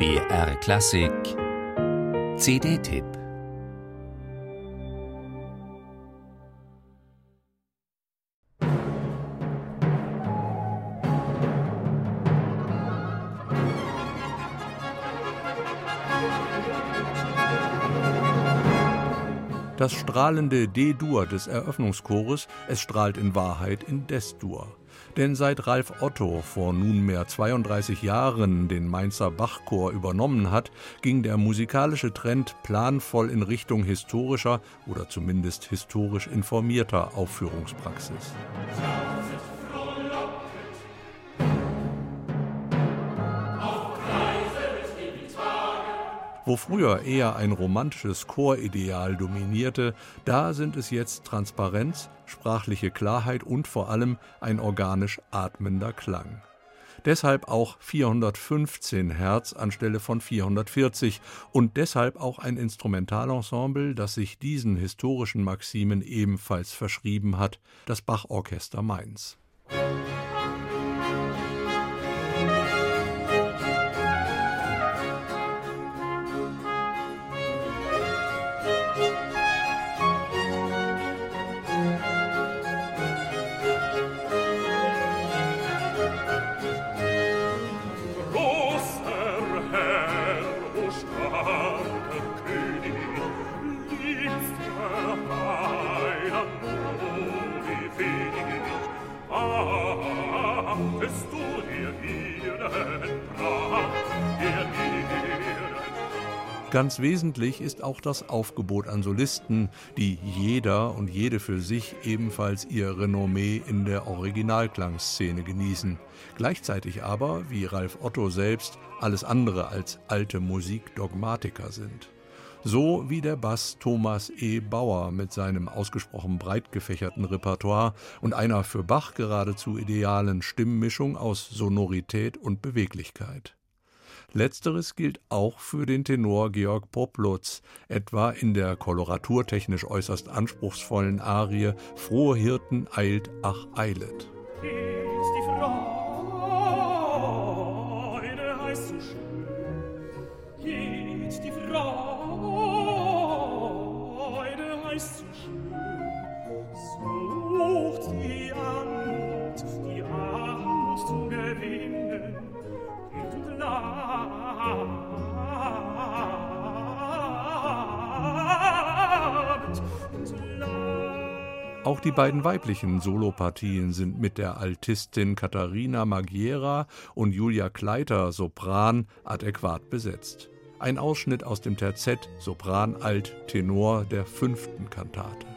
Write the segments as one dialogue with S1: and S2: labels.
S1: BR Klassik CD-Tipp
S2: Das strahlende D-Dur des Eröffnungschores, es strahlt in Wahrheit in Des-Dur. Denn seit Ralf Otto vor nunmehr 32 Jahren den Mainzer Bachchor übernommen hat, ging der musikalische Trend planvoll in Richtung historischer oder zumindest historisch informierter Aufführungspraxis. Wo früher eher ein romantisches Chorideal dominierte, da sind es jetzt Transparenz, sprachliche Klarheit und vor allem ein organisch atmender Klang. Deshalb auch 415 Hertz anstelle von 440 und deshalb auch ein Instrumentalensemble, das sich diesen historischen Maximen ebenfalls verschrieben hat, das Bachorchester Mainz. Ganz wesentlich ist auch das Aufgebot an Solisten, die jeder und jede für sich ebenfalls ihr Renommee in der Originalklangszene genießen, gleichzeitig aber, wie Ralf Otto selbst, alles andere als alte Musikdogmatiker sind. So wie der Bass Thomas E. Bauer mit seinem ausgesprochen breit gefächerten Repertoire und einer für Bach geradezu idealen Stimmmischung aus Sonorität und Beweglichkeit. Letzteres gilt auch für den Tenor Georg Poplutz, etwa in der koloraturtechnisch äußerst anspruchsvollen Arie Frohe Hirten eilt, ach eilet. Auch die beiden weiblichen Solopartien sind mit der Altistin Katharina Magiera und Julia Kleiter Sopran adäquat besetzt. Ein Ausschnitt aus dem Terzett Sopran Alt Tenor der fünften Kantate.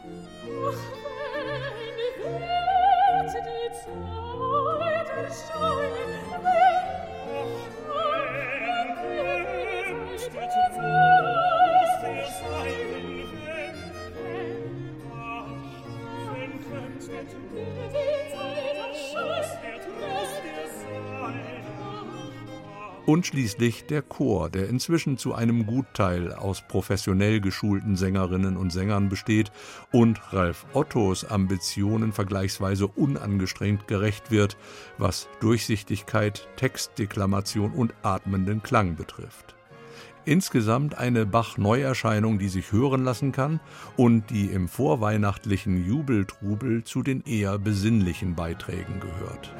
S2: Und schließlich der Chor, der inzwischen zu einem Gutteil aus professionell geschulten Sängerinnen und Sängern besteht und Ralf Ottos Ambitionen vergleichsweise unangestrengt gerecht wird, was Durchsichtigkeit, Textdeklamation und atmenden Klang betrifft. Insgesamt eine Bach-Neuerscheinung, die sich hören lassen kann und die im vorweihnachtlichen Jubeltrubel zu den eher besinnlichen Beiträgen gehört.